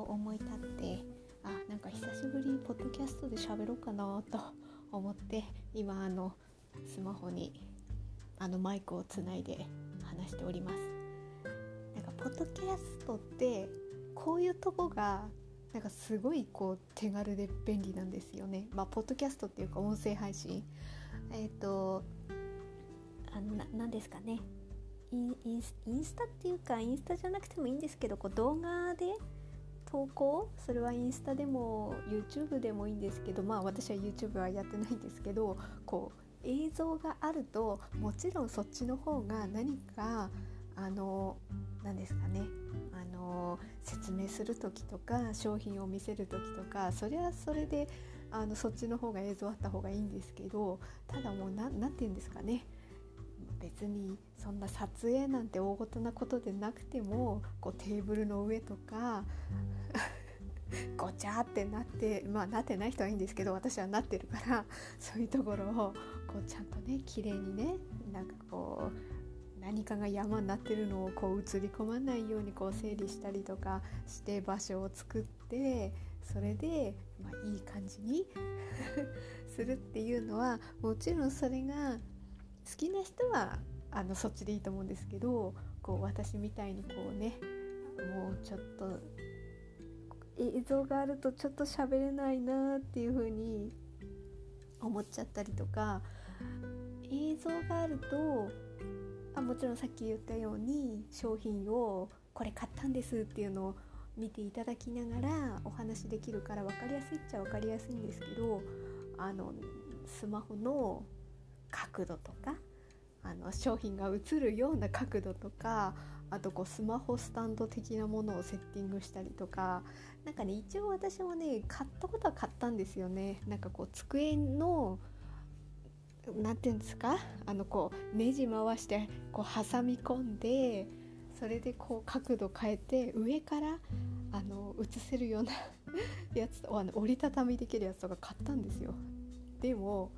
っとふと思い立ってあなんか久しぶりにポッドキャストで喋ろうかなと思って今あのスマホにあのマイクをつないで話しております。なんかポッドキャストってこういうとこがなんかすごいこう手軽で便利なんですよね。まあポッドキャストっていうか音声配信。えっ、ー、とあの何ですかね。インスタっていうかインスタじゃなくてもいいんですけどこう動画で投稿？それはインスタでも YouTube でもいいんですけどまあ私は YouTube はやってないんですけどこう映像があるともちろんそっちの方が何かあの何ですかね。あの説明する時とか商品を見せる時とかそれはそれであのそっちの方が映像あった方がいいんですけどただもう何て言うんですかね。別にそんな撮影なんて大ごとなことでなくてもこうテーブルの上とかごちゃってなってまあなってない人はいいんですけど私はなってるからそういうところをこうちゃんとね綺麗にねなんかこう何かが山になってるのをこう映り込まないようにこう整理したりとかして場所を作ってそれで、まあ、いい感じに するっていうのはもちろんそれが好きな人はあのそっちでいいと思うんですけどこう私みたいにこうねもうちょっと映像があるとちょっと喋れないなっていう風に思っちゃったりとか映像があるとあもちろんさっき言ったように商品をこれ買ったんですっていうのを見ていただきながらお話できるから分かりやすいっちゃ分かりやすいんですけどあのスマホの角度とかあの商品が映るような角度とかあとこうスマホスタンド的なものをセッティングしたりとか何かね一応私もね買ったことは買ったんですよね。なんかこう机の何て言うんですか？あのこうネジ回してこう挟み込んでそれでこう角度変えて上からあの映せるようなやつあの折りたたみできるやつとか買ったんですよ。でも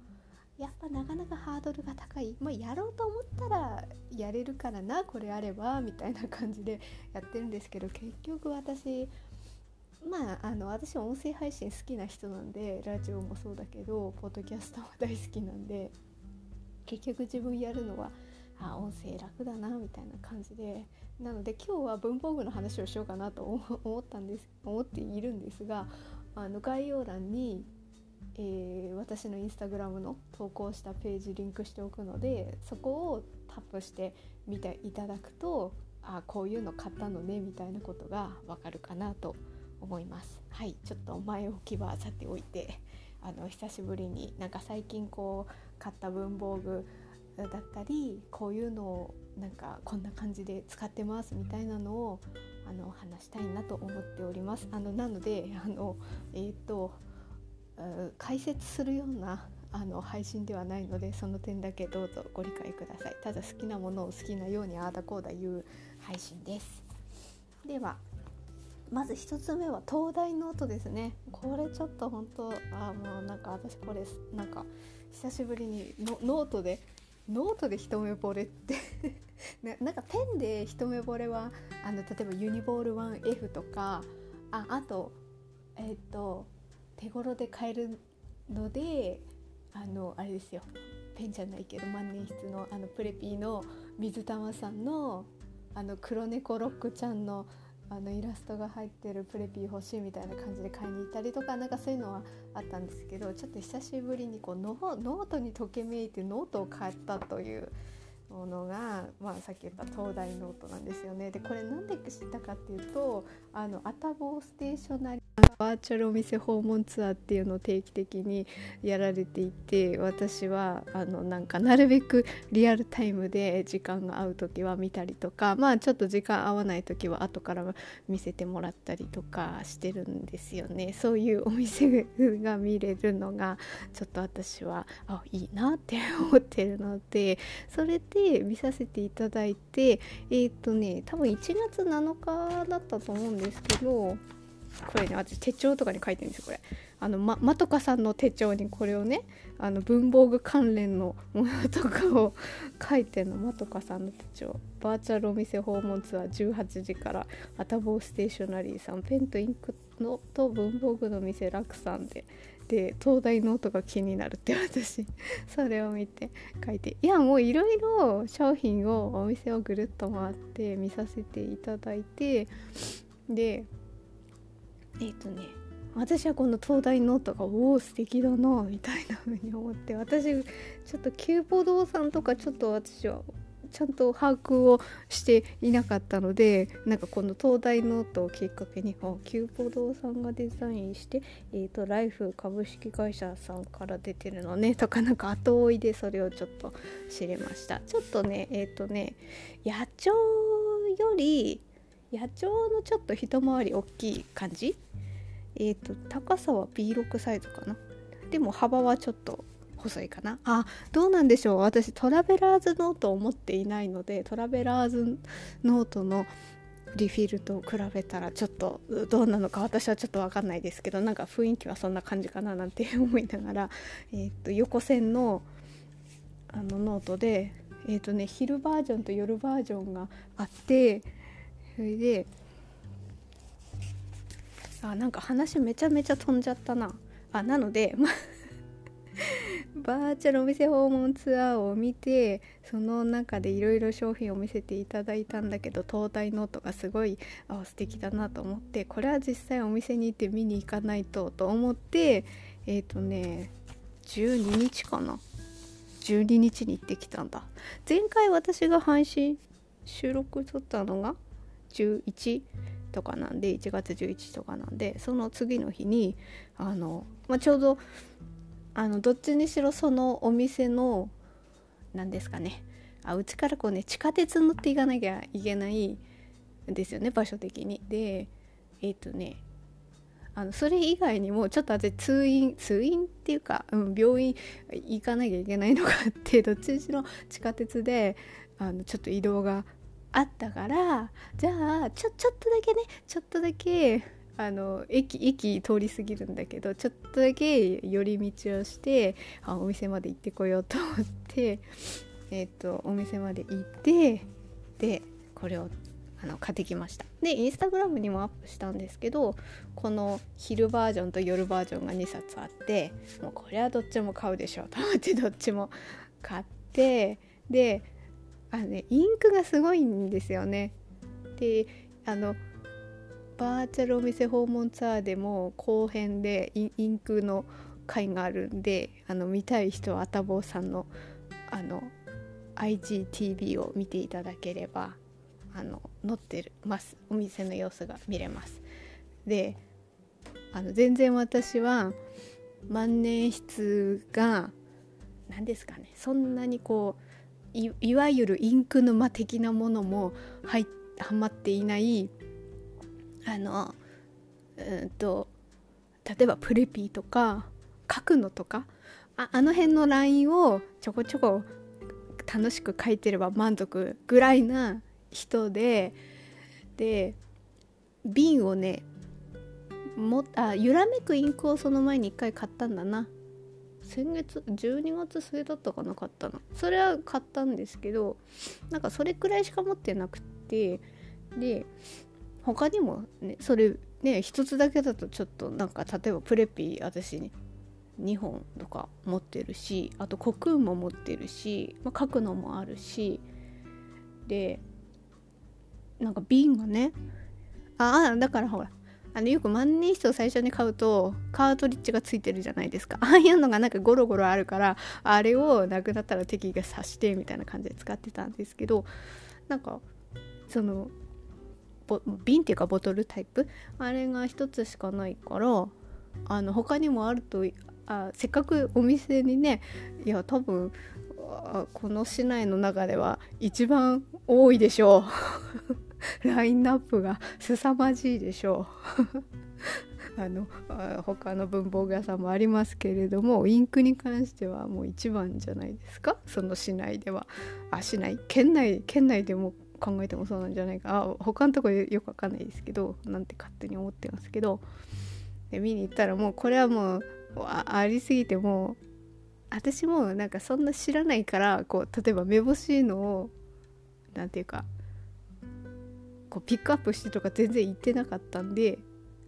やっぱなかなかハードルが高い、まあ、やろうと思ったらやれるからなこれあればみたいな感じでやってるんですけど結局私まああの私音声配信好きな人なんでラジオもそうだけどポッドキャストも大好きなんで結局自分やるのはあ音声楽だなみたいな感じでなので今日は文房具の話をしようかなと思ったんです思っているんですがあの概要欄にえー、私のインスタグラムの投稿したページリンクしておくのでそこをタップして見ていただくとあこういうの買ったのねみたいなことがわかるかなと思います。はいちょっと前置きはさておいてあの久しぶりになんか最近こう買った文房具だったりこういうのをなんかこんな感じで使ってますみたいなのをあの話したいなと思っております。あのなのであのえっ、と解説するようなあの配信ではないのでその点だけどうぞご理解ください。ただ好きなものを好きなようにああだこうだ言う配信です。ではまず1つ目は灯台ノートですね。これちょっと本当あもうなんか私これなんか久しぶりにノートでノートで一目惚れって なんかペンで一目惚れはあの例えばユニボール 1F とかああとえっ、ー、と手頃で買えるのであのあれですよペンじゃないけど万年筆のあのプレピーの水玉さんのあの黒猫ロックちゃんのあのイラストが入ってるプレピー欲しいみたいな感じで買いに行ったりとかなんかそういうのはあったんですけどちょっと久しぶりにこうノートにときめいてノートを買ったというものが、まあ、さっき言った灯台ノートなんですよね。でこれなんで知ったかっていうとあのアタボーステーショナリバーチャルお店訪問ツアーっていうのを定期的にやられていて私はあのなんかなるべくリアルタイムで時間が合う時は見たりとかまあちょっと時間合わない時は後から見せてもらったりとかしてるんですよね。そういうお店が見れるのがちょっと私はあいいなって思ってるのでそれで見させていただいてえっ、ー、とね多分1月7日だったと思うんですけどこれね私手帳とかに書いてるんですよこれ。あのままとかさんの手帳にこれをねあの文房具関連のものとかを書いてんの。まとかさんの手帳。バーチャルお店訪問ツアー18時からアタボーステーショナリーさんペンとインクのと文房具の店楽さんで。で灯台ノートが気になるって私それを見て書いて。いやもういろいろ商品をお店をぐるっと回って見させていただいてでえっ、ー、とね私はこの灯台ノートがおお素敵だなみたいな風に思って私ちょっとキューポ堂さんとかちょっと私はちゃんと把握をしていなかったのでなんかこの灯台ノートをきっかけにあキューポ堂さんがデザインして、えーと、ライフ株式会社さんから出てるのねとかなんか後追いでそれをちょっと知れました。ちょっとねえっ、ー、とね野帳より野帳のちょっと一回り大きい感じ？えっ、ー、と高さは B6 サイズかな？でも幅はちょっと細いかな？あどうなんでしょう。私トラベラーズノートを持っていないのでトラベラーズノートのリフィルと比べたらちょっとどうなのか私はちょっと分かんないですけどなんか雰囲気はそんな感じかななんて思いながら、えー、と横線のあのノートで、えーとね、昼バージョンと夜バージョンがあってそれであなんか話めちゃめちゃ飛んじゃったな。あなので バーチャルお店訪問ツアーを見てその中でいろいろ商品を見せていただいたんだけど灯台ノートがすごいあ素敵だなと思ってこれは実際お店に行って見に行かないとと思ってえっ、ー、とね12日かな。12日に行ってきたんだ。前回私が配信収録撮ったのが11とかなんで1月11とかなんでその次の日にあの、まあ、ちょうどあのどっちにしろそのお店の何ですかねあうちからこうね地下鉄乗っていかなきゃいけないんですよね場所的に。でえっ、ー、とねあのそれ以外にもちょっと私通院通院っていうか、うん、病院行かなきゃいけないのがあってどっちにしろ地下鉄であのちょっと移動があったからじゃあちょちょっとだけねちょっとだけあの駅駅通り過ぎるんだけどちょっとだけ寄り道をしてあお店まで行ってこようと思って えっ、ー、とお店まで行ってでこれをあの買ってきました。でインスタグラムにもアップしたんですけどこの昼バージョンと夜バージョンが2冊あってもうこれはどっちも買うでしょうと思ってどっちも買ってであのねインクがすごいんですよねであのバーチャルお店訪問ツアーでも後編でインクの回があるんであの見たい人はあたぼうさんのあの IGTV を見ていただければあの載ってますお店の様子が見れます。であの全然私は万年筆が何ですかねそんなにこういわゆるインク沼的なものも入はまっていないあのうんと例えばプレピーとか書くのとかああの辺のラインをちょこちょこ楽しく書いてれば満足ぐらいな人でで瓶をねもあ揺らめくインクをその前に1回買ったんだな。先月12月末だったかな買ったの。それは買ったんですけどなんかそれくらいしか持ってなくてで他にもねそれね一つだけだとちょっとなんか例えばプレピー私に2本とか持ってるしあとコクーンも持ってるし、まあ、書くのもあるしでなんか瓶がねああだからほらあのよく万年筆を最初に買うとカートリッジがついてるじゃないですか。ああいうのがなんかゴロゴロあるからあれをなくなったら敵が刺してみたいな感じで使ってたんですけどなんかその瓶っていうかボトルタイプ？あれが1つしかないからあの他にもあるとあせっかくお店にねいや多分この市内の中では一番多いでしょう。ラインナップが凄まじいでしょう。あの他の文房具屋さんもありますけれどもインクに関してはもう一番じゃないですか？その市内では。あ市内県内県内でも考えてもそうなんじゃないか。あ他のとこよくわかんないですけどなんて勝手に思ってますけど。で見に行ったらもうこれはもうありすぎてもう私もなんかそんな知らないからこう例えばめぼしいのを何て言うかこうピックアップしてとか全然言ってなかったんで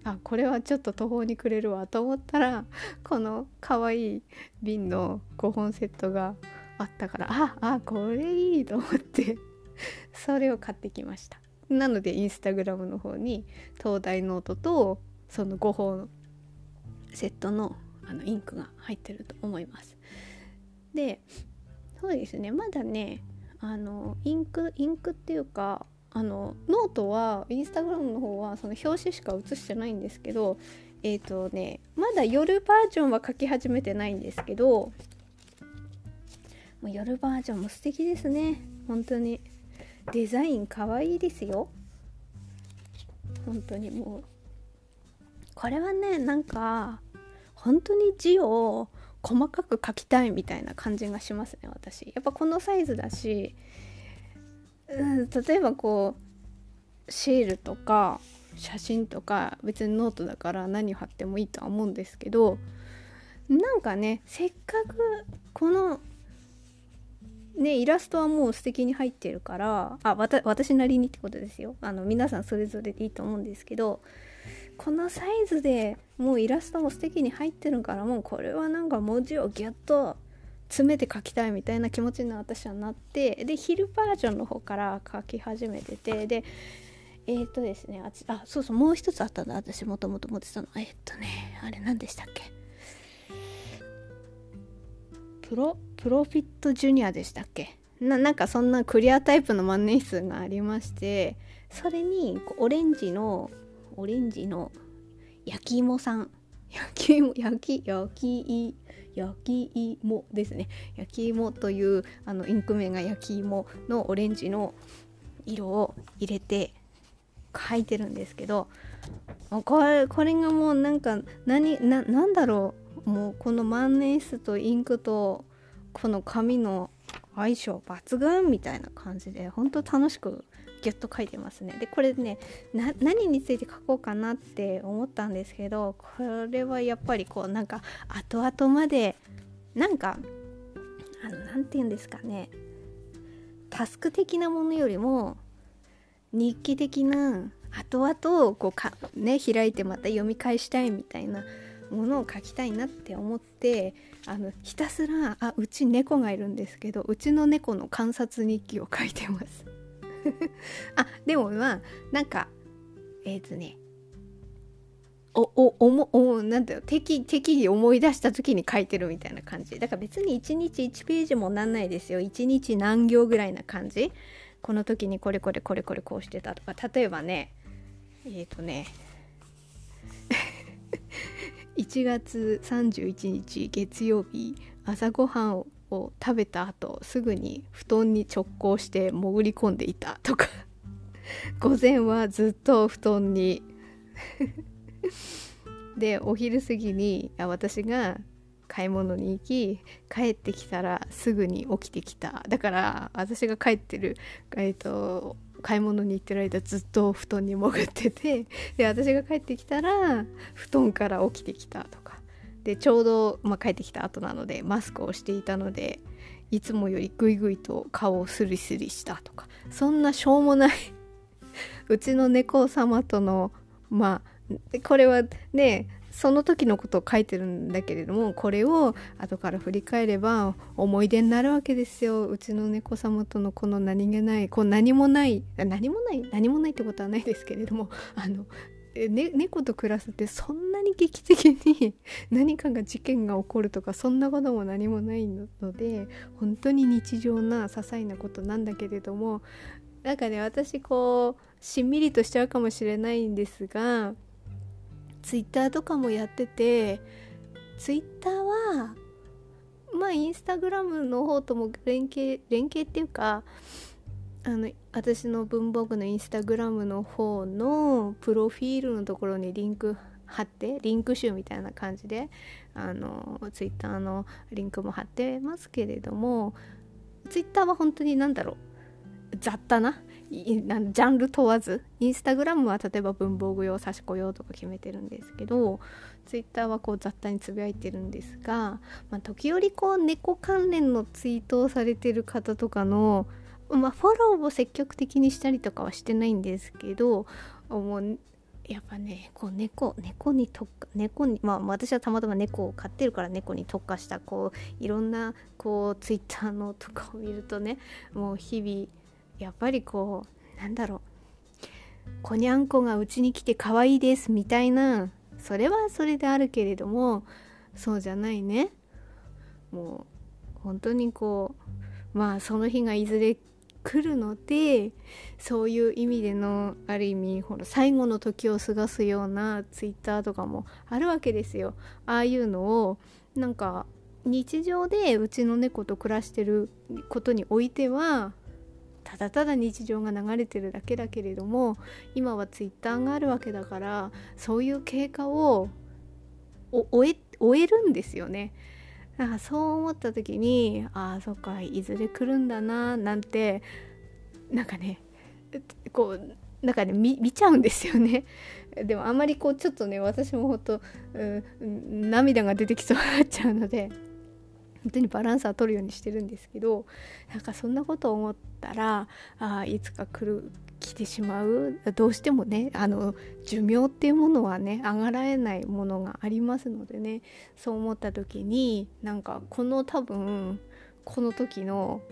あこれはちょっと途方に暮れるわと思ったら この可愛い瓶の5本セットがあったからああこれいいと思って それを買ってきました。なのでインスタグラムの方に灯台ノートとその5本セットのあのインクが入ってると思います。でそうですね。まだねあのインクインクっていうかあのノートはインスタグラムの方はその表紙しか写してないんですけどえっ、ー、とねまだ夜バージョンは書き始めてないんですけどもう夜バージョンも素敵ですね。本当に。デザインかわいいですよ。本当に。もうこれはねなんか本当に字を細かく書きたいみたいな感じがしますね私。やっぱこのサイズだし、例えばこうシールとか写真とか別にノートだから何貼ってもいいとは思うんですけどなんかねせっかくこのねイラストはもう素敵に入ってるからあ私なりにってことですよ。あの皆さんそれぞれでいいと思うんですけどこのサイズでもうイラストも素敵に入ってるからもうこれはなんか文字をギュッと詰めて書きたいみたいな気持ちに私はなってで昼バージョンの方から書き始めててでえっ、とですねあそうそうもう一つあったんだ。私もともと持ってたの。えっ、とねあれ何でしたっけ？プロプロフィットジュニアでしたっけ？ななんかそんなクリアタイプの万年筆がありましてそれにオレンジのオレンジの焼き芋さん。焼き芋焼き焼き焼き芋ですね。焼き芋というあのインク名が焼き芋のオレンジの色を入れて書いてるんですけどこれこれがもうなんか何ななんだろう。もうこの万年筆とインクとこの紙の相性抜群みたいな感じで本当楽しくギュッと書いてますね。でこれね何について書こうかなって思ったんですけどこれはやっぱりこうなんか後々までなんかあの何て言うんですかね。タスク的なものよりも日記的な後々こうかね開いてまた読み返したいみたいなものを書きたいなって思ってあのひたすらあうち猫がいるんですけどうちの猫の観察日記を書いてます。あでもまあなんかえっ、ー、とねおおおもおなんだよ適適宜思い出した時に書いてるみたいな感じ。だから別に1日1ページもなんないですよ。1日何行ぐらいな感じ。この時にこれこれこれこれこうしてたとか。例えばねえっ、ー、とね 1月31日月曜日朝ごはんをを食べた後すぐに布団に直行して潜り込んでいたとか。午前はずっと布団に。でお昼過ぎに私が買い物に行き帰ってきたらすぐに起きてきた。だから私が帰ってる、えーと、買い物に行ってる間ずっと布団に潜ってて。で私が帰ってきたら布団から起きてきたとか。でちょうど、まあ、帰ってきた後なのでマスクをしていたのでいつもよりグイグイと顔をスリスリしたとかそんなしょうもないうちの猫様とのまあこれはねその時のことを書いてるんだけれどもこれを後から振り返れば思い出になるわけですよ。うちの猫様とのこの何気ないこう何もない何もない何もないってことはないですけれどもあのね、猫と暮らすってそんなに劇的に 何かが事件が起こるとかそんなことも何もないので本当に日常な些細なことなんだけれどもなんかね私こうしんみりとしちゃうかもしれないんですがツイッターとかもやっててツイッターはまあインスタグラムの方とも連携連携っていうかあの私の文房具のインスタグラムの方のプロフィールのところにリンク貼ってリンク集みたいな感じであのツイッターのリンクも貼ってますけれどもツイッターは本当に何だろう雑多なジャンル問わずインスタグラムは例えば文房具用差し子用とか決めてるんですけどツイッターはこう雑多につぶやいてるんですが、まあ、時折こう猫関連のツイートをされてる方とかの、まあ、フォローを積極的にしたりとかはしてないんですけどもうやっぱねこう猫猫に特化猫にまあ私はたまたま猫を飼ってるから猫に特化したこういろんなこうツイッターのとかを見るとねもう日々やっぱりこうなんだろうこにゃんこがうちに来て可愛いですみたいなそれはそれであるけれどもそうじゃないね。もう本当にこうまあその日がいずれ来るのでそういう意味でのある意味ほら最後の時を過ごすようなツイッターとかもあるわけですよ。ああいうのをなんか日常でうちの猫と暮らしてることにおいてはただただ日常が流れてるだけだけれども今はツイッターがあるわけだからそういう経過を終えるんですよね。なんかそう思った時にああそっかいずれ来るんだななんてなんかねこうなんかね見ちゃうんですよね。でもあんまりこうちょっとね私もほんと、うん、涙が出てきそうになっちゃうので本当にバランスは取るようにしてるんですけどなんかそんなことを思ったらあいつか来る来てしまうどうしてもねあの寿命っていうものはね上がらえないものがありますのでねそう思った時になんかこの多分この時の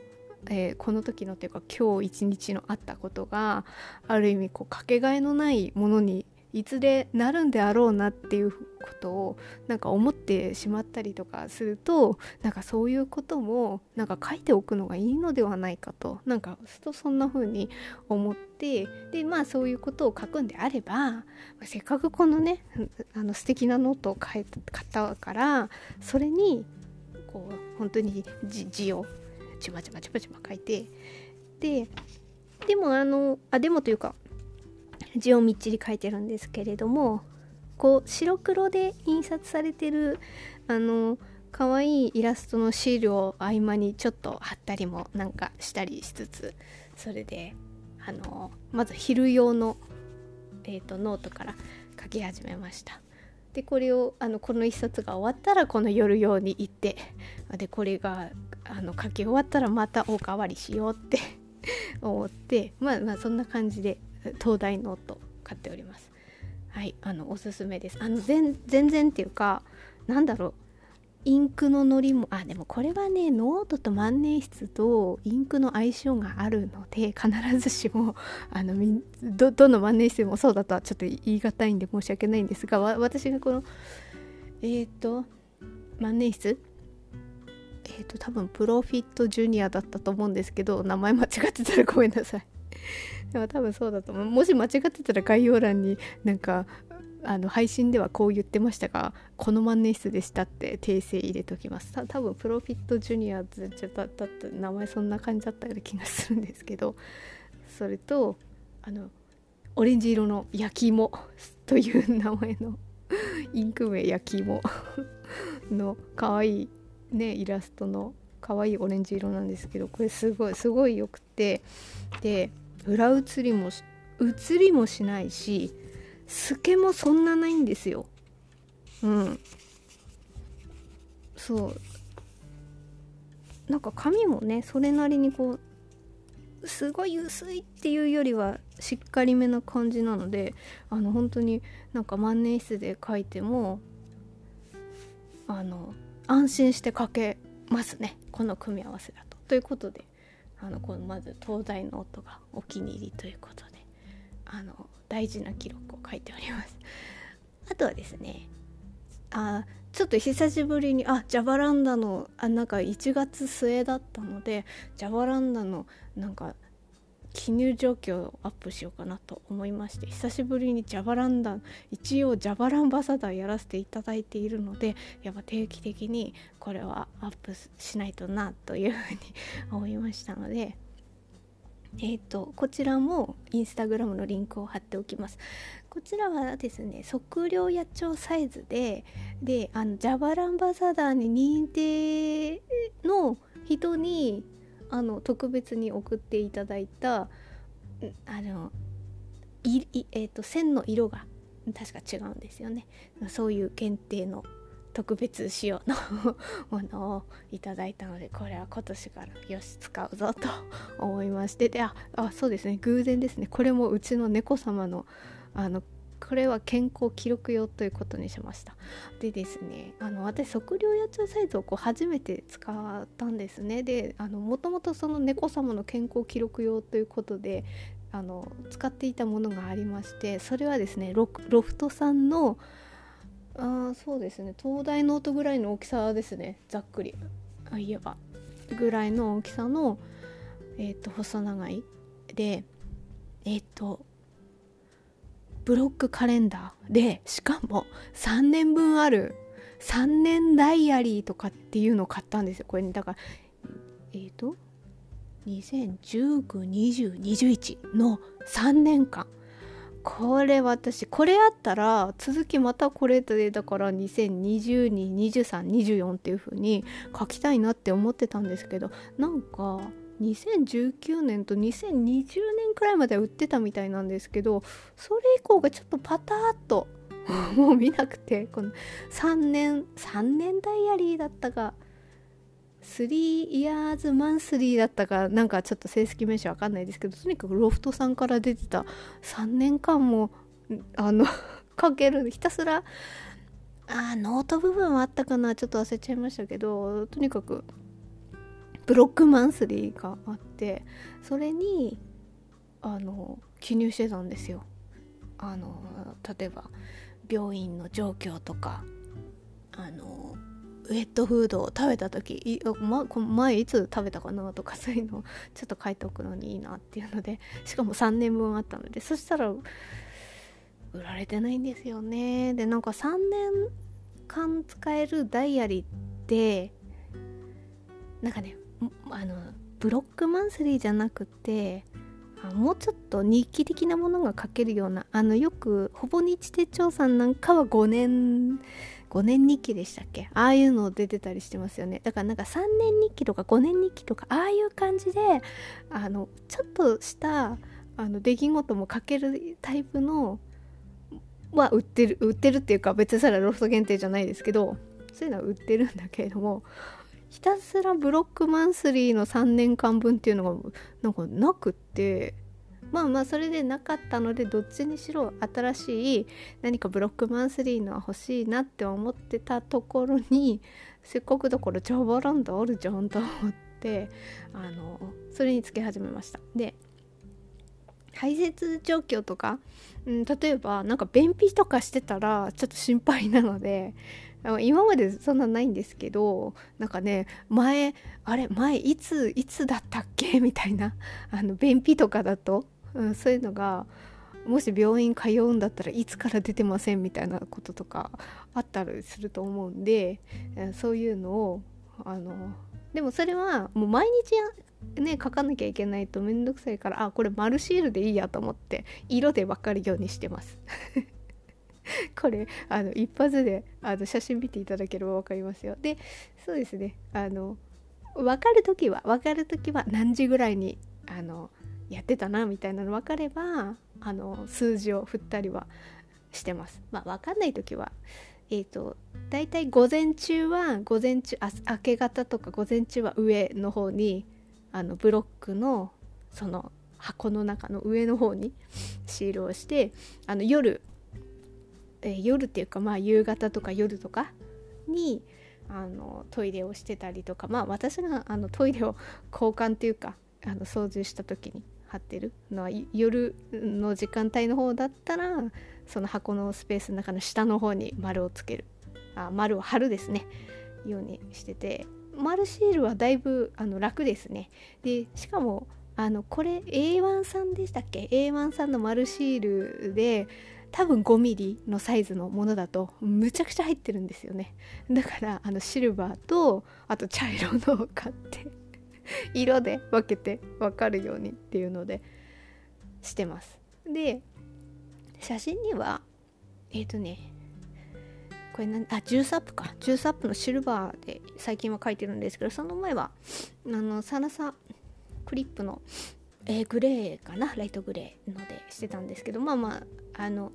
えー、この時のっていうか今日一日のあったことがある意味こうかけがえのないものにいずれなるんであろうなっていうことをなんか思ってしまったりとかするとなんかそういうこともなんか書いておくのがいいのではないかとなんかとそんな風に思ってでまあそういうことを書くんであればせっかくこのねあの素敵なノートを書いたからそれにこう本当に字をちまちまちまちま書いてででもあのあでもというか字をみっちり書いてるんですけれどもこう白黒で印刷されてるあの可愛いイラストのシールを合間にちょっと貼ったりもなんかしたりしつつそれであのまず昼用の、えーと、ノートから書き始めました。でこれをあのこの一冊が終わったらこの夜用に行ってでこれがあの書き終わったらまたおかわりしようって 思ってまあまあそんな感じで灯台ノート買っております。はいあのおすすめです。あの全然っていうかなんだろう。インクののりもあでもこれはねノートと万年筆とインクの相性があるので必ずしもあのどどの万年筆もそうだとはちょっと言い難いんで申し訳ないんですが私がこのえっ、ー、と万年筆？えっ、ー、と多分プロフィットジュニアだったと思うんですけど名前間違ってたらごめんなさい。でも多分そうだと思う。もし間違ってたら概要欄になんかあの配信ではこう言ってましたがこの万年筆でしたって訂正入れときます。た多分プロフィットジュニアズじゃだった名前そんな感じだったような気がするんですけど。それとあのオレンジ色の焼き芋という名前のインク名焼き芋。の可愛いねイラストの可愛いオレンジ色なんですけどこれすごいすごいよくて。で裏写りも写りもしないし透けもそんなないんですよ。うん。そう。なんか髪もねそれなりにこうすごい薄いっていうよりはしっかりめな感じなのであの本当になんか万年筆で描いてもあの安心して描けますね。この組み合わせだと。ということで。あのこのまず東大の音がお気に入りということであの大事な記録を書いております。あとはですねあちょっと久しぶりにあジャバランダのあなんか1月末だったのでジャバランダのなんか記入状況をアップしようかなと思いまして久しぶりにジャバランダ一応ジャバランバサダーやらせていただいているのでやっぱ定期的にこれはアップしないとなというふうに思いましたのでえっ、ー、とこちらもインスタグラムのリンクを貼っておきます。こちらはですね測量野鳥サイズでであのジャバランバサダーに認定の人にあの特別に送っていただいたあのい、えーと、線の色が確か違うんですよね。そういう限定の特別仕様のものをいただいたのでこれは今年からよし使うぞと思いまして。でああそうですね。偶然ですね。これもうちの猫様のあのこれは健康記録用ということにしました。でですねあの私測量野帳サイズをこう初めて使ったんですね。でもともとその猫様の健康記録用ということであの使っていたものがありましてそれはですねロフトさんのあそうですね東大ノートぐらいの大きさですねざっくり。あ言えば。ぐらいの大きさの、えーと、細長い。でえっ、ー、とブロックカレンダーでしかも3年分ある3年ダイアリーとかっていうのを買ったんですよこれ、ね、だからえっ、ー、と20192021の3年間。これ私これあったら続きまたこれでだから20222324っていう風に書きたいなって思ってたんですけどなんか2019年と2020年くらいまでは売ってたみたいなんですけどそれ以降がちょっとパターっと もう見なくてこの3年3年ダイアリーだったか3 years monthly だったかなんかちょっと正式名称わかんないですけどとにかくロフトさんから出てた3年間もあの かけるひたすらあノート部分はあったかなちょっと忘れちゃいましたけどとにかくブロックマンスリーがあってそれにあの記入してたんですよ。あの例えば病院の状況とかあのウェットフードを食べた時ま、前いつ食べたかなとかそういうのを ちょっと書いておくのにいいなっていうのでしかも3年分あったのでそしたら売られてないんですよね。でなんか3年間使えるダイアリーってなんかねあのブロックマンスリーじゃなくてもうちょっと日記的なものが書けるようなあのよくほぼ日手帳さんなんかは5年5年日記でしたっけ？ああいうの出てたりしてますよね。だからなんか3年日記とか5年日記とかああいう感じであのちょっとしたあの出来事も書けるタイプのは売ってる売ってるっていうか別にそれはロフト限定じゃないですけどそういうのは売ってるんだけれどもひたすらブロックマンスリーの3年間分っていうのがなんかなくってまあまあそれでなかったのでどっちにしろ新しい何かブロックマンスリーのは欲しいなって思ってたところにせっかくだからジャバランドあるじゃんと思ってあのそれにつけ始めました。で排泄状況とか、うん、例えばなんか便秘とかしてたらちょっと心配なので今までそんなないんですけどなんかね前あれ前いついつだったっけ？みたいなあの便秘とかだとうん、そういうのがもし病院通うんだったらいつから出てません？みたいなこととかあったりすると思うんでそういうのをあのでもそれはもう毎日ね書かなきゃいけないとめんどくさいからあこれ丸シールでいいやと思って色で分かるようにしてます。これあの一発であの写真見ていただければ分かりますよでそうですねあの分かる時は分かる時は何時ぐらいにあのやってたなみたいなの分かればあの数字を振ったりはしてます。まあ、分かんない時はえーと、大体午前中は午前中あ明け方とか午前中は上の方にあのブロックのその箱の中の上の方にシールをしてあの夜、えー、夜っていうかまあ夕方とか夜とかにあのトイレをしてたりとかまあ私があのトイレを交換っていうかあの操縦した時に貼ってるのは夜の時間帯の方だったらその箱のスペースの中の下の方に丸をつける。あ丸を貼るですね。ようにしてて丸シールはだいぶあの楽ですね。でしかもあのこれ A1 さんでしたっけ？A1 さんの丸シールで多分 5mm のサイズのものだとむちゃくちゃ入ってるんですよね。だからあのシルバーとあと茶色のを買って色で分けて分かるようにっていうのでしてます。で写真にはえっ、ー、とねこれ何あジュースアップか。ジュースアップのシルバーで最近は書いてるんですけどその前はあのサラサクリップのえー、グレーかな。ライトグレーのでしてたんですけどまあまああの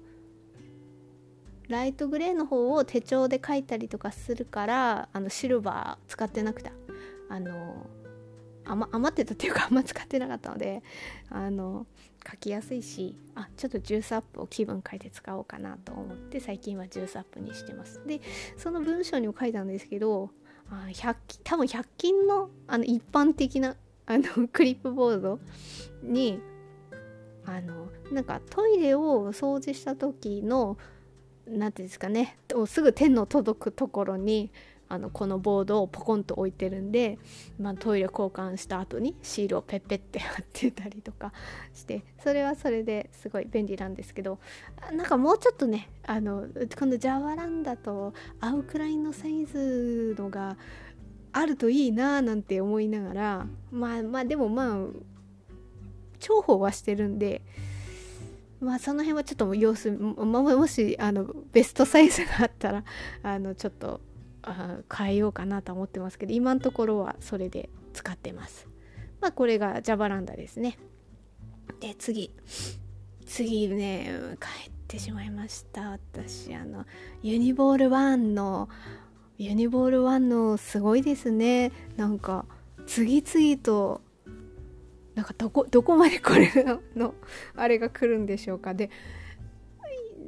ライトグレーの方を手帳で書いたりとかするからあのシルバー使ってなくてあの余余ってたっていうかあんま使ってなかったのであの書きやすいしあちょっとジュースアップを気分変えて使おうかなと思って最近はジュースアップにしてます。でその文章にも書いたんですけどあ100均多分100均のあの一般的なあの クリップボードにあのなんかトイレを掃除した時の何ていうんですかねすぐ手の届くところにあのこのボードをポコンと置いてるんで、まあ、トイレ交換した後にシールをペッペって貼ってたりとか してそれはそれですごい便利なんですけどなんかもうちょっとねあのこのジャワランダと合うくらいのサイズのがあるといいななんて思いながらまあまあでもまあ重宝はしてるんでまあその辺はちょっと様子ももしあのベストサイズがあったらあのちょっと変えようかなと思ってますけど今のところはそれで使ってます。まあこれがジャバランダですね。で次。次ね帰ってしまいました。私あのユニボール1のユニボール1のすごいですね。なんか次々となんかどこどこまでこれのあれが来るんでしょうか。で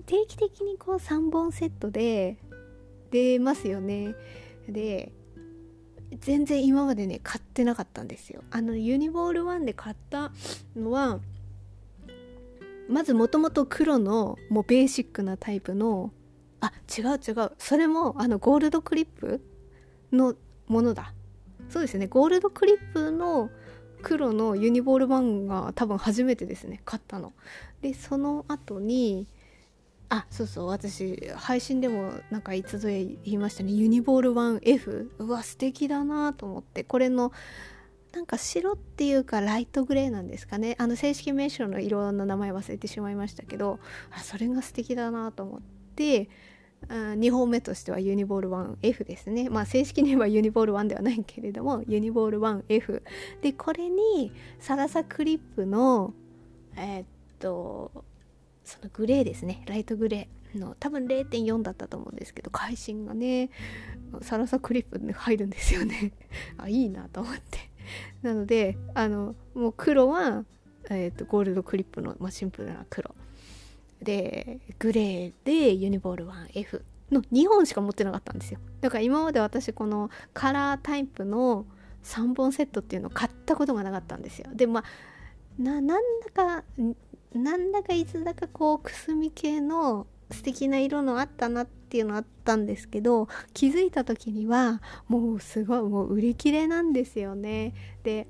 定期的にこう3本セットで出ますよね。で全然今までね買ってなかったんですよ。あのユニボール1で買ったのはまずもともと黒のもうベーシックなタイプのあ違う違う。それもあのゴールドクリップのものだ。そうですね。ゴールドクリップの黒のユニボール版が多分初めてですね買ったの。でその後にあそうそう私配信でもなんかいつぞや言いましたね。ユニボール 1F うわ素敵だなと思って。これのなんか白っていうかライトグレーなんですかね。あの正式名称の色の名前忘れてしまいましたけどあそれが素敵だなと思って2本目としてはユニボール 1F ですね。まあ正式に言えばユニボール1ではないけれどもユニボール 1F でこれにサラサクリップのえー、っとそのグレーですね。ライトグレーの多分0.4だったと思うんですけど会心がねサラサクリップで入るんですよね。あいいなと思って。なのであのもう黒は、えーと、ゴールドクリップの、まあ、シンプルな黒でグレーでユニボール 1F の2本しか持ってなかったんですよ。だから今まで私このカラータイプの3本セットっていうのを買ったことがなかったんですよ。でまあなんだかなんだかいつだかこうくすみ系の素敵な色のあったなっていうのあったんですけど気づいた時にはもうすごいもう売り切れなんですよね。で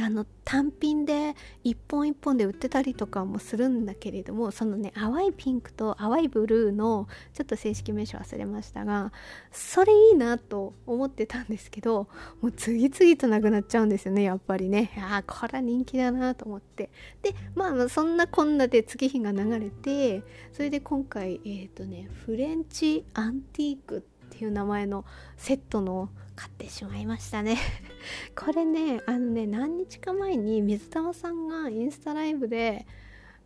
あの単品で一本一本で売ってたりとかもするんだけれどもそのね淡いピンクと淡いブルーのちょっと正式名称忘れましたがそれいいなと思ってたんですけどもう次々となくなっちゃうんですよねやっぱりね。ああこれは人気だなと思って。でまあそんなこんなで月日が流れてそれで今回えっ、ー、とねフレンチアンティークっていう名前のセットの買ってしまいましたね。これねあのね何日か前に水玉さんがインスタライブで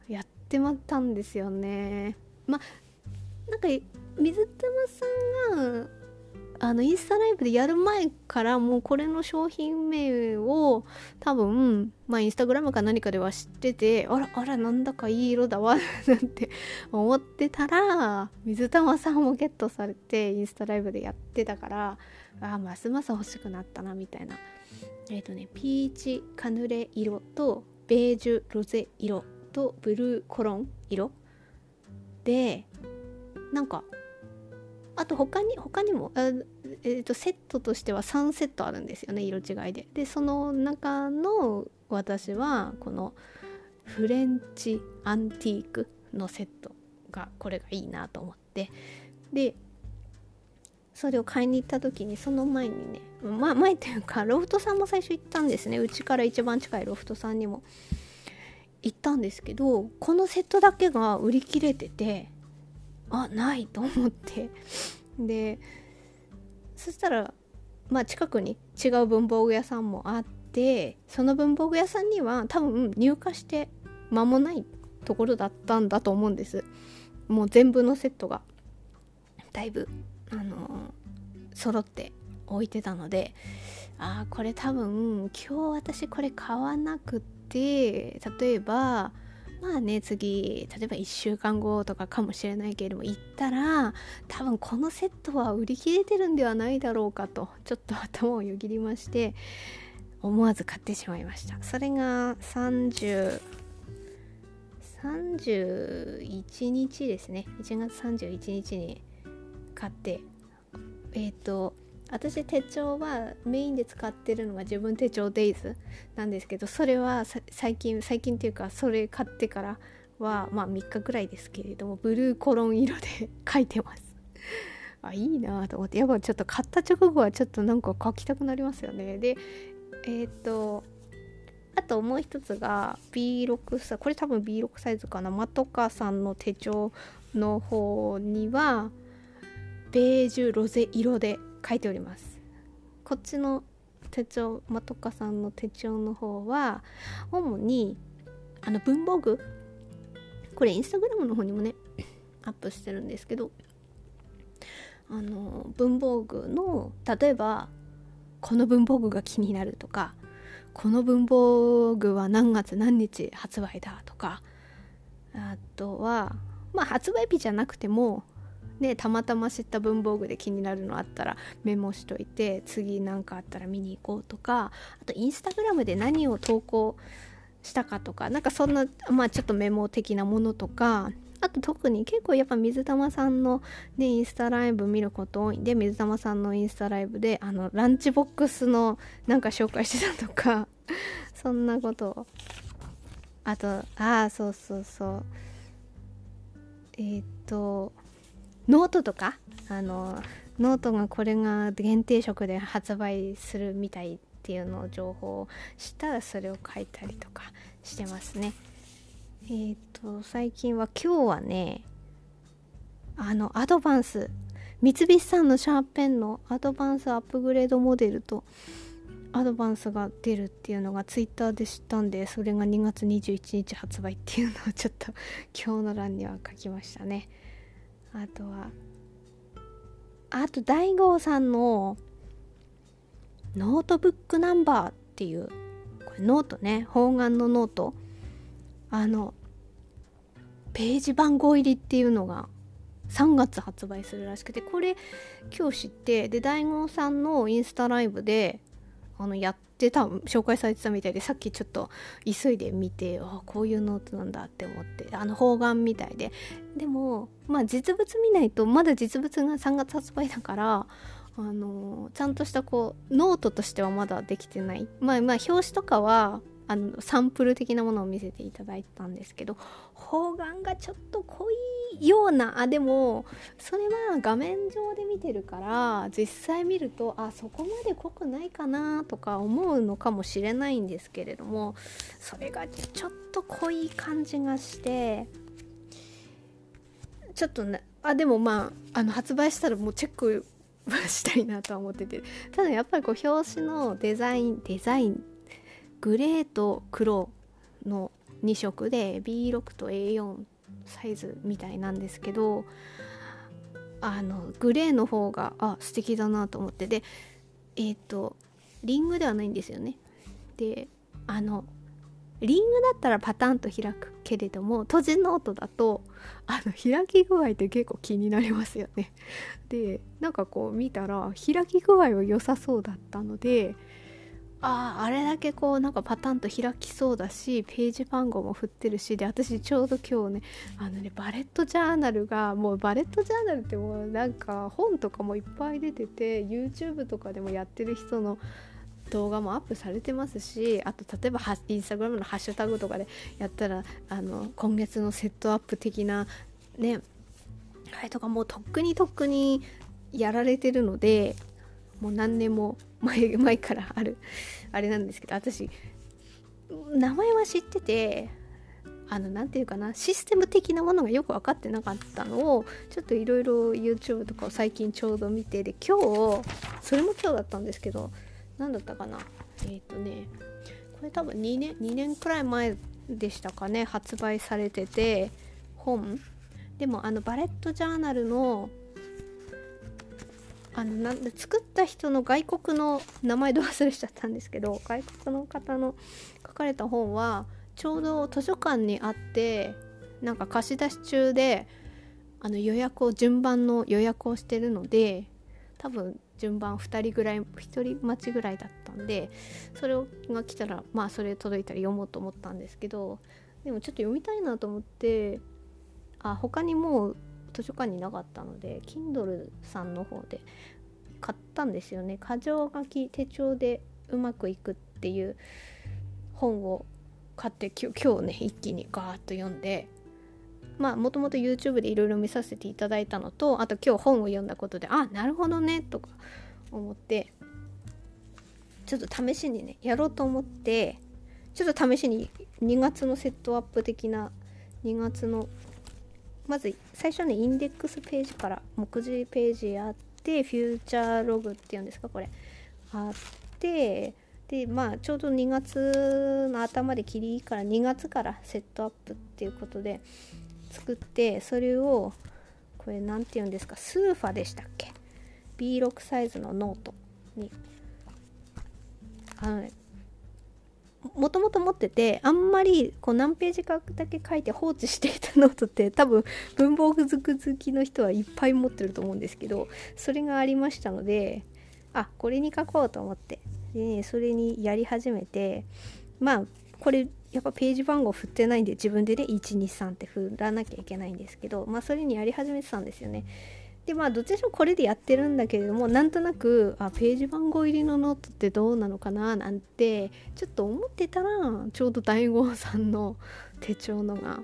やってまったんですよね。まなんか水玉さんがあのインスタライブでやる前からもうこれの商品名を多分まあインスタグラムか何かでは知っててあらあらなんだかいい色だわ なんて思ってたら水玉さんもゲットされてインスタライブでやってたからあますます欲しくなったなみたいな。えっ、ー、とねピーチカヌレ色とベージュロゼ色とブルーコロン色。でなんかあと他に他にもあ、えーと、セットとしては3セットあるんですよね色違いで。でその中の私はこのフレンチアンティークのセットがこれがいいなと思って。でそれを買いに行った時にその前にね、ま、前っていうかロフトさんも最初行ったんですね。うちから一番近いロフトさんにも。行ったんですけどこのセットだけが売り切れててあないと思って。でそしたらまあ近くに違う文房具屋さんもあっでその文房具屋さんには多分入荷して間もないところだったんだと思うんです。もう全部のセットが。だいぶあの、揃って置いてたのでああこれ多分今日私これ買わなくて例えばまあね次例えば1週間後とかかもしれないけれども行ったら多分このセットは売り切れてるんではないだろうかとちょっと頭をよぎりまして思わず買ってしまいました。それが30 31日ですね。1月31日に買って。えっ、ー、と私手帳はメインで使ってるのが自分手帳デイズなんですけどそれは最近最近っていうかそれ買ってからはまあ3日ぐらいですけれどもブルーコロン色で 書いてます。あいいなと思って。やっぱちょっと買った直後はちょっとなんか書きたくなりますよね。でえっ、ー、とあともう一つが B6 サこれ多分 B6 サイズかな。マトカさんの手帳の方にはベージュロゼ色で書いております。こっちの手帳マトカさんの手帳の方は主にあの文房具。これインスタグラムの方にもねアップしてるんですけど。あの文房具の例えばこの文房具が気になるとかこの文房具は何月何日発売だとかあとはまあ発売日じゃなくてもねたまたま知った文房具で気になるのあったらメモしといて次何かあったら見に行こうとかあとインスタグラムで何を投稿したかとかなんかそんなまあちょっとメモ的なものとかあと特に結構やっぱ水玉さんの、ね、インスタライブ見ること多いんで水玉さんのインスタライブであのランチボックスのなんか紹介してたとか そんなこと。あとああそうそうそう。えー、っとノートとかあのノートがこれが限定色で発売するみたいっていうのを情報をしたらそれを書いたりとかしてますね。えっ、と最近は今日はねあのアドバンス三菱さんのシャーペンのアドバンスアップグレードモデルとアドバンスが出るっていうのがツイッターで知ったんでそれが2月21日発売っていうのをちょっと今日の欄には書きましたねあとはあとダイゴーさんのノートブックナンバーっていうこれノートね方眼のノート。あのページ番号入りっていうのが3月発売するらしくてこれ今日知ってでダイゴーさんのインスタライブであのやってで、多分紹介されてたみたいでさっきちょっと急いで見てあこういうノートなんだって思ってあの方眼みたいで。でもまあ実物見ないとまだ実物が3月発売だからあのちゃんとしたこうノートとしてはまだできてない。まあまあ表紙とかはあのサンプル的なものを見せていただいたんですけど方眼がちょっと濃いようなあでもそれは画面上で見てるから実際見るとあそこまで濃くないかなとか思うのかもしれないんですけれどもそれがちょっと濃い感じがしてちょっとねあでもまああの発売したらもうチェックしたいなとは思っててただやっぱりこう表紙のデザインデザイングレーと黒の2色で B6 と A4 サイズみたいなんですけどあのグレーの方があ素敵だなと思って。でえっ、ー、とリングではないんですよね。であのリングだったらパタンと開くけれども閉じノートだとあの開き具合って結構気になりますよね。でなんかこう見たら開き具合は良さそうだったのであああれだけこうなんかパタンと開きそうだしページ番号も振ってるしで私ちょうど今日ねあのねバレットジャーナルがもうバレットジャーナルってもうなんか本とかもいっぱい出てて YouTube とかでもやってる人の動画もアップされてますしあと例えばインスタグラムのハッシュタグとかでやったらあの今月のセットアップ的なねあれとかもうとっくにとっくにやられてるのでもう何年も前前からある あれなんですけど私名前は知っててあの何て言うかなシステム的なものがよく分かってなかったのをちょっといろいろ YouTube とかを最近ちょうど見てで今日それも今日だったんですけど何だったかなえっ、ー、とねこれ多分2年2年くらい前でしたかね発売されてて本。でもあのバレットジャーナルのあのなん作った人の外国の名前ど忘れしちゃったんですけど 外国の方の書かれた本はちょうど図書館にあってなんか貸し出し中であの予約を順番の予約をしてるので多分順番2人ぐらい1人待ちぐらいだったんでそれが来たらまあそれ届いたら読もうと思ったんですけどでもちょっと読みたいなと思ってあ他にもう図書館になかったので Kindle さんの方で買ったんですよね。箇条書き手帳でうまくいくっていう本を買って今日ね一気にガーッと読んでまあもともと YouTube でいろいろ見させていただいたのとあと今日本を読んだことであなるほどねとか思ってちょっと試しにねやろうと思ってちょっと試しに2月のセットアップ的な2月のまず最初ねインデックスページから目次ページやってフューチャーログっていうんですかこれ。あってでまあちょうど2月の頭で切りいいから2月からセットアップっていうことで作ってそれをこれ何て言うんですかスーファでしたっけ？B6 サイズのノートに。あのねもともと持っててあんまりこう何ページかだけ書いて放置していたノートって多分文房具好きの人はいっぱい持ってると思うんですけどそれがありましたのであこれに書こうと思ってでそれにやり始めてまあこれやっぱページ番号振ってないんで自分でね123って振らなきゃいけないんですけどまあそれにやり始めてたんですよね。でまあどっちにしろこれでやってるんだけれどもなんとなくあページ番号入りのノートってどうなのかななんてちょっと思ってたらちょうどダイゴーさんの手帳のが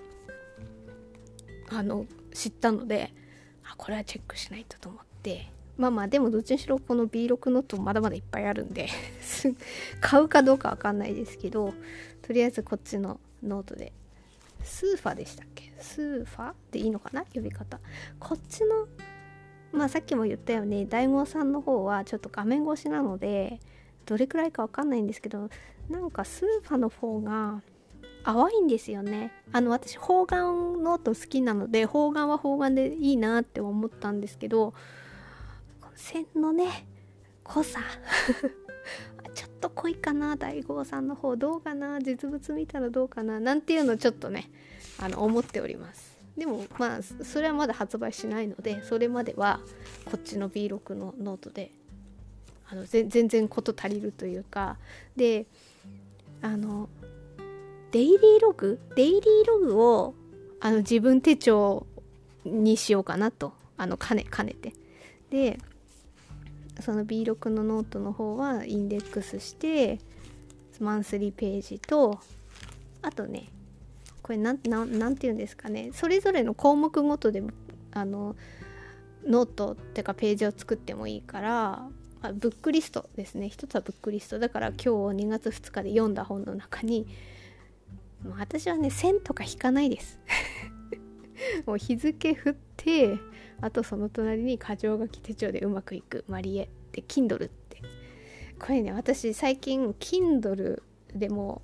あの知ったのであこれはチェックしないとと思って。まあまあでもどっちにしろこの B6 ノートまだまだいっぱいあるんで 買うかどうかわかんないですけどとりあえずこっちのノートで。スーファでしたっけ？スーファでいいのかな？呼び方。こっちのまあさっきも言ったよねダイゴーさんの方はちょっと画面越しなのでどれくらいかわかんないんですけどなんかスーファの方が淡いんですよね。あの私方眼ノート好きなので方眼は方眼でいいなって思ったんですけど線のね濃さ ちょっと濃いかなダイゴーさんの方どうかな実物見たらどうかななんていうのちょっとねあの思っております。でもまあそれはまだ発売しないのでそれまではこっちの B6 のノートであの全然事足りるというかであのデイリーログ？デイリーログをあのジブン手帳にしようかなと。あの兼ね兼ねて。でその B6 のノートの方はインデックスしてマンスリーページとあとねこれなんなんて言うんですかね。それぞれの項目ごとであのノートっていうかページを作ってもいいからあブックリストですね。一つはブックリスト。だから今日2月2日で読んだ本の中に私はね線とか引かないです。もう日付振ってあとその隣に箇条書き手帳でうまくいく。マリエで Kindle って。これね私最近 Kindle でも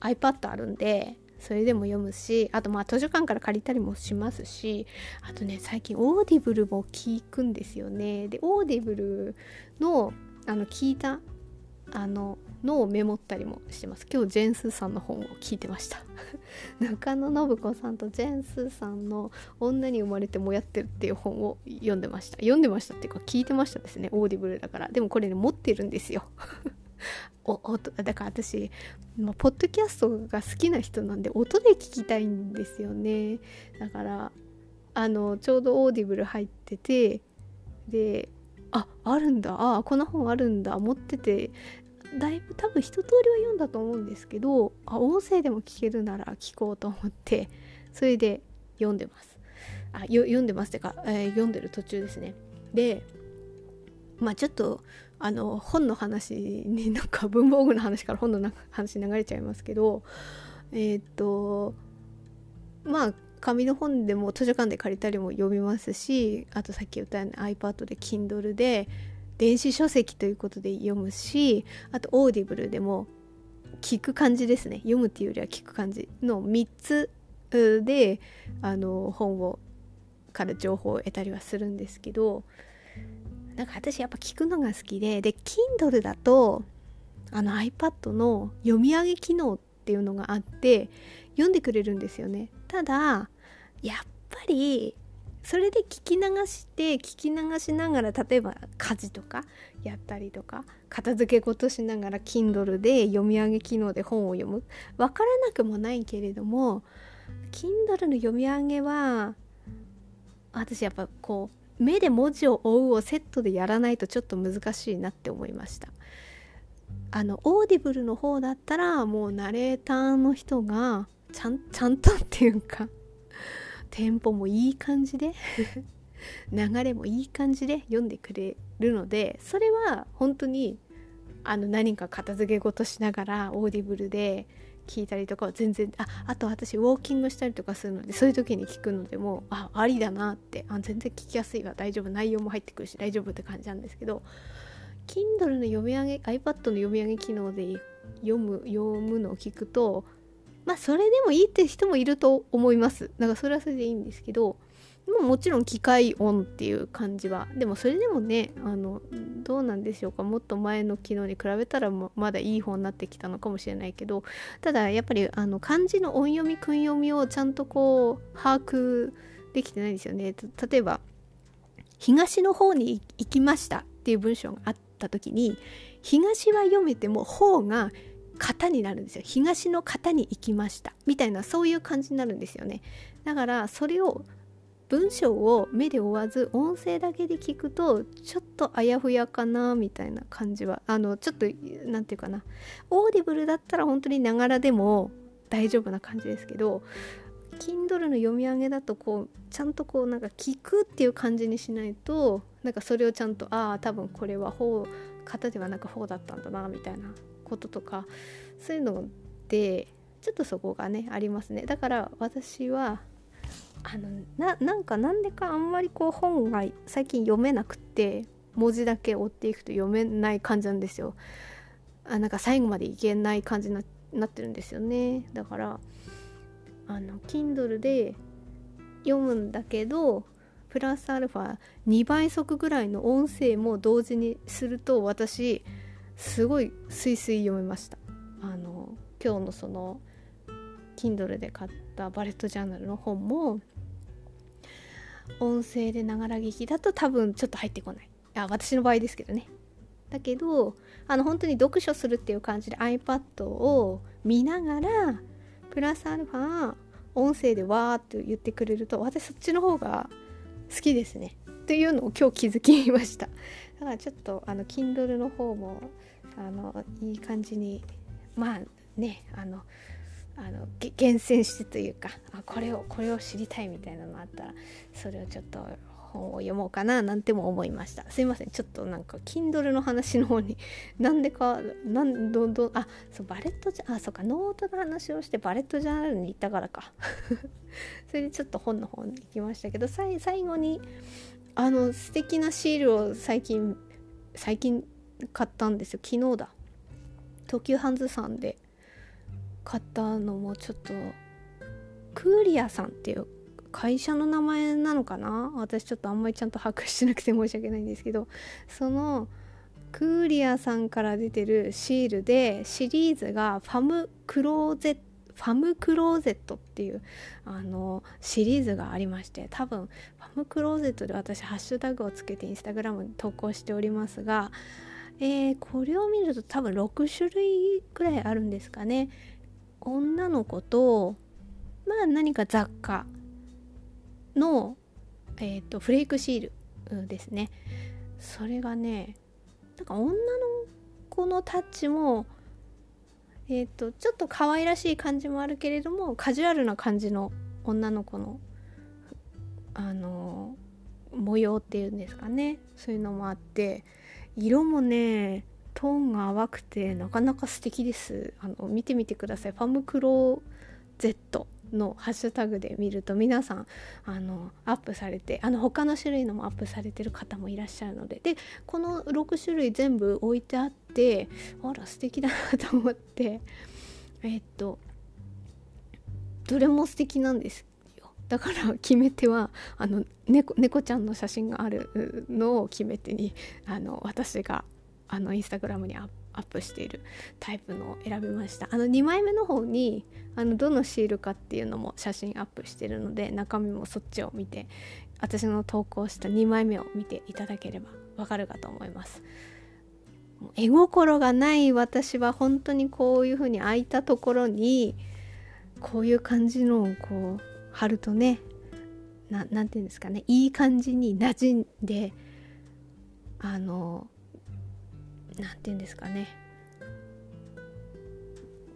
iPad あるんでそれでも読むしあとまあ図書館から借りたりもしますしあとね最近 Audible も聞くんですよね。で Audible のあの聞いたあののをメモったりもしてます。今日ジェーン・スーさんの本を聞いてました。中野信子さんとジェーン・スーさんの「女に生まれてモヤってる」っていう本を読んでました。読んでましたっていうか聞いてましたですね。 Audible だから。でもこれね持ってるんですよ。お音だから私、まあ、ポッドキャストが好きな人なんで音で聞きたいんですよね。だからあのちょうど Audible 入っててでああるんだあこの本あるんだ持っててだいぶ多分一通りは読んだと思うんですけどあ音声でも聞けるなら聞こうと思ってそれで読んでます。あ読んでますってか、えー、読んでる途中ですね。でまあちょっとあの本の話になんか文房具の話から本の話流れちゃいますけどえっ、とまあ紙の本でも図書館で借りたりも読みますしあとさっき言ったように iPad で Kindle で電子書籍ということで読むしあと Audible でも聞く感じですね。読むっていうよりは聞く感じの3つであの本をから情報を得たりはするんですけどなんか私やっぱ聞くのが好きでで Kindle だとあの iPad の読み上げ機能っていうのがあって読んでくれるんですよね。ただやっぱりそれで聞き流して聞き流しながら例えば家事とかやったりとか片付け事しながら Kindle で読み上げ機能で本を読む。分からなくもないけれども Kindle の読み上げは私やっぱこう目で文字を追うをセットでやらないとちょっと難しいなって思いました。あの Audible の方だったらもうナレーターの人がちゃんちゃんとっていうかテンポもいい感じで 流れもいい感じで読んでくれるのでそれは本当にあの何か片付け事しながら Audible で聞いたりとかは全然ああと私ウォーキングしたりとかするのでそういう時に聞くのでもあありだなってあ全然聞きやすいわ。大丈夫内容も入ってくるし大丈夫って感じなんですけど Kindle の読み上げ iPad の読み上げ機能で読む読むのを聞くとまあそれでもいいって人もいると思います。だからそれはそれでいいんですけどももちろん機械音っていう感じは。でもそれでもねあのどうなんでしょうか。もっと前の機能に比べたらまだいい方になってきたのかもしれないけどただやっぱりあの漢字の音読み訓読みをちゃんとこう把握できてないんですよね。例えば東の方に行きましたっていう文章があった時に東は読めても方が型になるんですよ。東の型に行きましたみたいなそういう感じになるんですよね。だからそれを文章を目で追わず音声だけで聞くとちょっとあやふやかなみたいな感じはあのちょっと何て言うかな。 Audible だったら本当にながらでも大丈夫な感じですけど Kindle の読み上げだとこうちゃんとこうなんか聞くっていう感じにしないとなんかそれをちゃんとああ多分これは方型ではなく方だったんだなみたいなこととかそういうのでちょっとそこがねありますね。だから私はあのななんかなんでかあんまりこう本が最近読めなくて文字だけ追っていくと読めない感じなんですよ。あなんか最後までいけない感じになってるんですよね。だからあの Kindle で読むんだけどプラスアルファ2倍速ぐらいの音声も同時にすると私すごいスイスイ読めました。あの今日のその Kindle で買ったバレットジャーナルの本も音声でながら聞きだと多分ちょっと入ってこない。あ私の場合ですけどね。だけどあの本当に読書するっていう感じで iPad を見ながらプラスアルファ音声でわーって言ってくれると私そっちの方が好きですね。っていうのを今日気づきました。だからちょっとあの Kindle の方もあのいい感じにまあねあのあの厳選してというかあこれをこれを知りたいみたいなのあったらそれをちょっと本を読もうかななんても思いました。すいません。ちょっとなんか Kindle の話の方に なんでかなんどんどんあそうバレットじゃあそうかノートの話をしてバレットジャーナルに行ったからか。それでちょっと本の方に行きましたけど最後にあの素敵なシールを最近最近買ったんですよ。昨日だ。東急ハンズさんで買ったのもちょっとクーリアさんっていう会社の名前なのかな？私ちょっとあんまりちゃんと把握してなくて申し訳ないんですけど。そのクーリアさんから出てるシールでシリーズがファムクローゼットファムクローゼットっていうあのシリーズがありまして多分ファムクローゼットで私ハッシュタグをつけてインスタグラムに投稿しておりますが、えー、これを見ると多分6種類ぐらいあるんですかね。女の子とまあ何か雑貨の、えーと、フレークシールですね。それがねなんか女の子のタッチもえっ、ー、とちょっと可愛らしい感じもあるけれどもカジュアルな感じの女の子のあの模様っていうんですかね。そういうのもあって色もねトーンが淡くてなかなか素敵です。あの見てみてください。ファムクロー Z のハッシュタグで見ると皆さんあのアップされてあの他の種類のもアップされてる方もいらっしゃるので。でこの6種類全部置いてあってあら素敵だなと思って。えっとどれも素敵なんですよ。だから決め手はあの猫猫ちゃんの写真があるのを決め手にあの私があのインスタグラムにアップアップしているタイプのを選びました。あの2枚目の方にあのどのシールかっていうのも写真アップしてるので中身もそっちを見て私の投稿した2枚目を見ていただければわかるかと思います。絵心がない私は本当にこういう風に空いたところにこういう感じのをこう貼るとね何て言うんですかねいい感じに馴染んであの何て言うんですかね。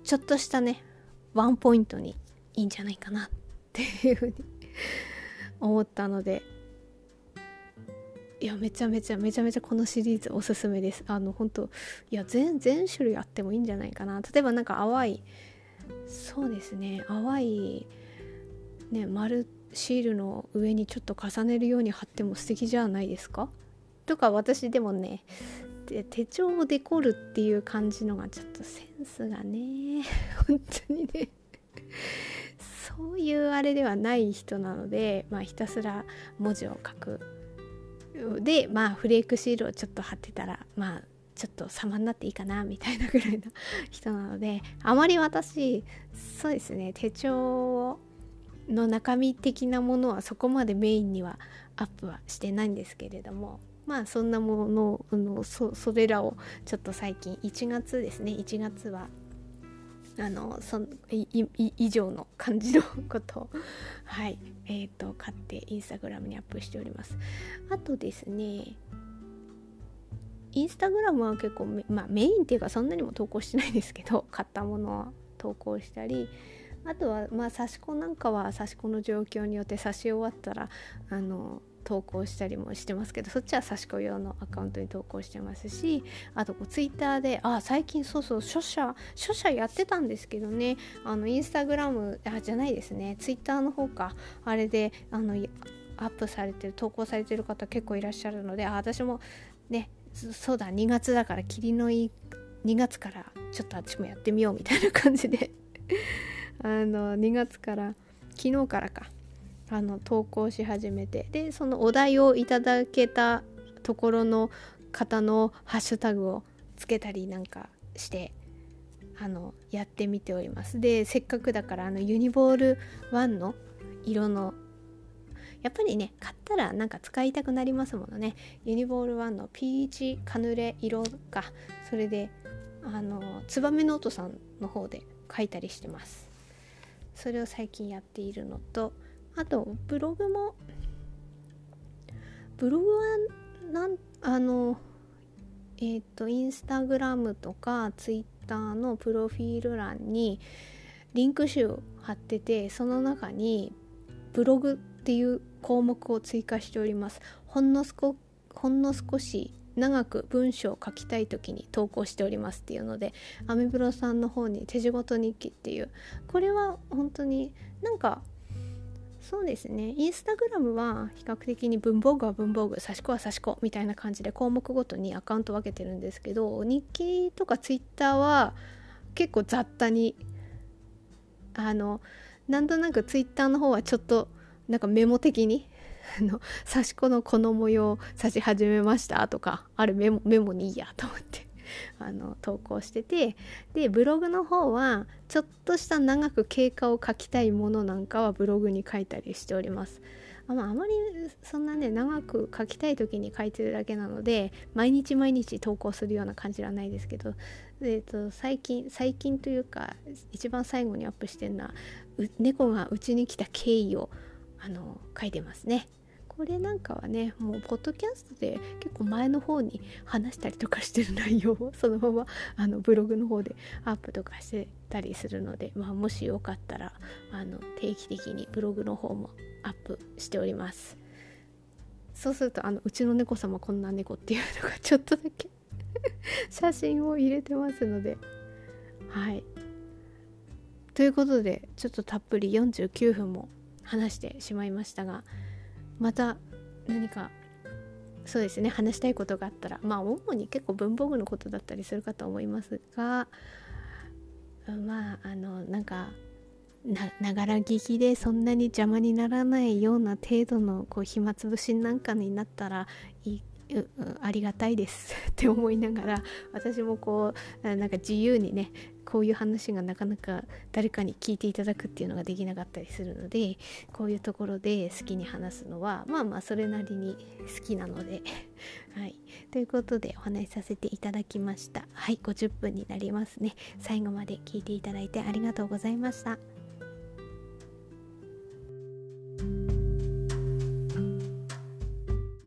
ちょっとしたねワンポイントにいいんじゃないかなっていうふうに思ったので。いやめちゃめちゃめちゃめちゃこのシリーズおすすめです。あの本当いや全全種類あってもいいんじゃないかな。例えばなんか淡いそうですね淡いね丸シールの上にちょっと重ねるように貼っても素敵じゃないですか？とか私でもねて手帳をデコるっていう感じのがちょっとセンスがね。本当にね。そういうあれではない人なので、まあ、ひたすら文字を書く。でまあフレークシールをちょっと貼ってたらまあちょっと様になっていいかなみたいなぐらいの人なのであまり私そうですね手帳の中身的なものはそこまでメインにはアップはしてないんですけれどもまあそんなものあのそそれらをちょっと最近1月ですね。1月はあのそいい以上の感じのことを はいえーと、買ってインスタグラムにアップしております。あとですねインスタグラムは結構まあ、メインっていうかそんなにも投稿してないですけど 買ったものを投稿したりあとはまあ刺し子なんかは刺し子の状況によって刺し終わったらあの投稿したりもしてますけどそっちは差し子用のアカウントに投稿してますしあとこうツイッターであ最近そうそう書写書写やってたんですけどね。あのインスタグラムあじゃないですね。ツイッターの方か。あれであのアップされてる投稿されてる方結構いらっしゃるのであ私もねそうだ2月だから霧のいい2月からちょっと私もやってみようみたいな感じで。あの2月から昨日からか。あの投稿し始めて。でそのお題をいただけたところの方のハッシュタグをつけたりなんかしてあのやってみております。でせっかくだからあのユニボール1の色のやっぱりね買ったらなんか使いたくなりますものね。ユニボール1のピーチカヌレ色かそれであのツバメノートさんの方で書いたりしてます。それを最近やっているのとあとブログもブログはなんあのえっ、ー、とインスタグラムとかツイッターのプロフィール欄にリンク集貼っててその中にブログっていう項目を追加しております。ほんの少ほんの少し長く文章を書きたい時に投稿しておりますっていうのでアメブロさんの方に手仕事日記っていうこれは本当になんかそうですね。インスタグラムは比較的に文房具は文房具差し子は差し子みたいな感じで項目ごとにアカウント分けてるんですけど日記とかツイッターは結構雑多にあのなんとなくツイッターの方はちょっとなんかメモ的に あの差し子のこの模様を刺し始めましたとかあれメモメモにいいやと思って。あの投稿しててでブログの方はちょっとした長く経過を書きたいものなんかはブログに書いたりしております。あまあ、あまりそんなね長く書きたい時に書いてるだけなので毎日毎日投稿するような感じはないですけど、えーと、最近最近というか一番最後にアップしてるのは猫がうちに来た経緯をあの書いてますね。これなんかはねもうポッドキャストで結構前の方に話したりとかしてる内容を そのままあのブログの方でアップとかしてたりするので、まあ、もしよかったらあの定期的にブログの方もアップしております。そうするとあのうちの猫様こんな猫っていうのがちょっとだけ 写真を入れてますので。はい。ということでちょっとたっぷり49分も話してしまいましたがまた何かそうですね話したいことがあったらまあ主に結構文房具のことだったりするかと思いますがまああのなんかながら聞きでそんなに邪魔にならないような程度のこう暇つぶしなんかになったらいいありがたいです って思いながら私もこうなんか自由にねこういう話がなかなか誰かに聞いていただくっていうのができなかったりするのでこういうところで好きに話すのはまあまあそれなりに好きなので はい。ということでお話しさせていただきました。はい50分になりますね。最後まで聞いていただいてありがとうございました。